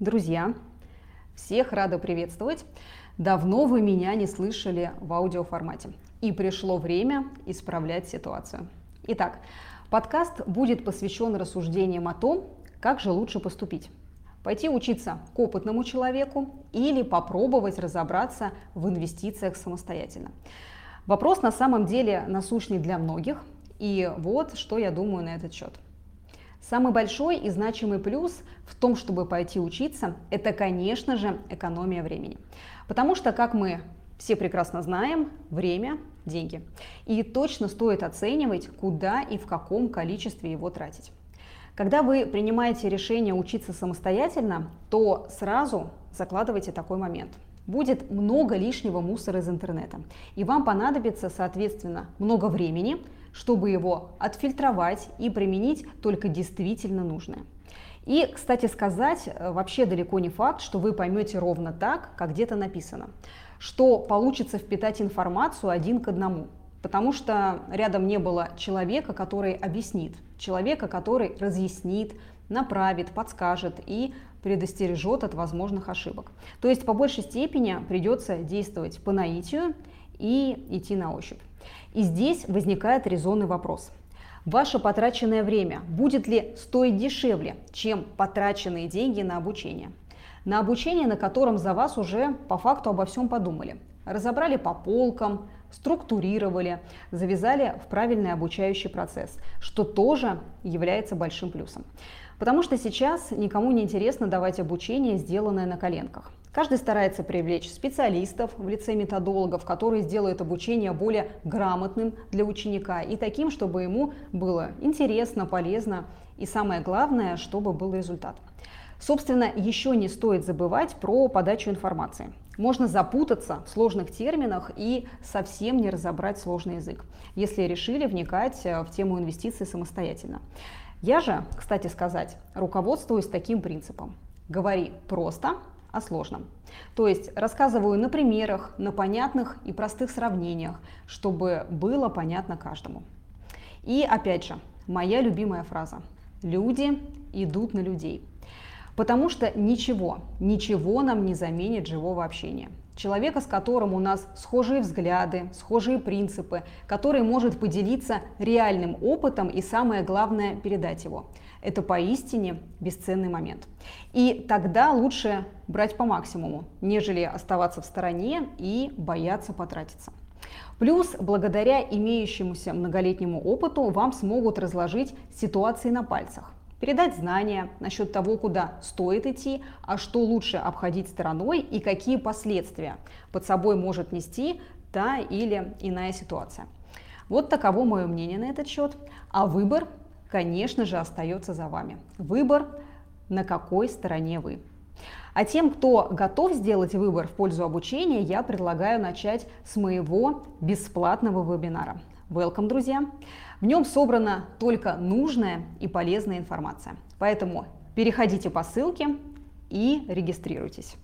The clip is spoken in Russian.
Друзья, всех рада приветствовать. Давно вы меня не слышали в аудиоформате. И пришло время исправлять ситуацию. Итак, подкаст будет посвящен рассуждениям о том, как же лучше поступить. Пойти учиться к опытному человеку или попробовать разобраться в инвестициях самостоятельно. Вопрос на самом деле насущный для многих, и вот что я думаю на этот счет – Самый большой и значимый плюс в том, чтобы пойти учиться, это, конечно же, экономия времени. Потому что, как мы все прекрасно знаем, время – деньги. И точно стоит оценивать, куда и в каком количестве его тратить. Когда вы принимаете решение учиться самостоятельно, то сразу закладывайте такой момент. Будет много лишнего мусора из интернета, и вам понадобится, соответственно, много времени – чтобы его отфильтровать и применить только действительно нужное. И, кстати сказать, э, вообще далеко не факт, что вы поймете ровно так, как где-то написано, что получится впитать информацию один к одному, потому что рядом не было человека, который объяснит, человека, который разъяснит, направит, подскажет и предостережет от возможных ошибок. То есть по большей степени придется действовать по наитию и идти на ощупь. И здесь возникает резонный вопрос. Ваше потраченное время будет ли стоить дешевле, чем потраченные деньги на обучение? На обучение, на котором за вас уже по факту обо всем подумали. Разобрали по полкам, структурировали, завязали в правильный обучающий процесс, что тоже является большим плюсом. Потому что сейчас никому не интересно давать обучение, сделанное на коленках. Каждый старается привлечь специалистов в лице методологов, которые сделают обучение более грамотным для ученика и таким, чтобы ему было интересно, полезно и самое главное, чтобы был результат. Собственно, еще не стоит забывать про подачу информации. Можно запутаться в сложных терминах и совсем не разобрать сложный язык, если решили вникать э, в тему инвестиций самостоятельно. Я же, кстати сказать, руководствуюсь таким принципом. Говори просто, о сложном. То есть рассказываю на примерах, на понятных и простых сравнениях, чтобы было понятно каждому. И опять же, моя любимая фраза. Люди идут на людей. Потому что ничего, ничего нам не заменит живого общения. Человека, с которым у нас схожие взгляды, схожие принципы, который может поделиться реальным опытом и самое главное передать его – это поистине бесценный момент. И тогда лучше брать по максимуму, нежели оставаться в стороне и бояться потратиться. Плюс, благодаря имеющемуся многолетнему опыту, вам смогут разложить ситуации на пальцах, передать знания насчет того, куда стоит идти, а что лучше обходить стороной и какие последствия под собой может нести та или иная ситуация. Вот таково мое мнение на этот счет. А выбор конечно же, остается за вами. Выбор, на какой стороне вы. А тем, кто готов сделать выбор в пользу обучения, я предлагаю начать с моего бесплатного вебинара. Welcome, друзья! В нем собрана только нужная и полезная информация. Поэтому переходите по ссылке и регистрируйтесь.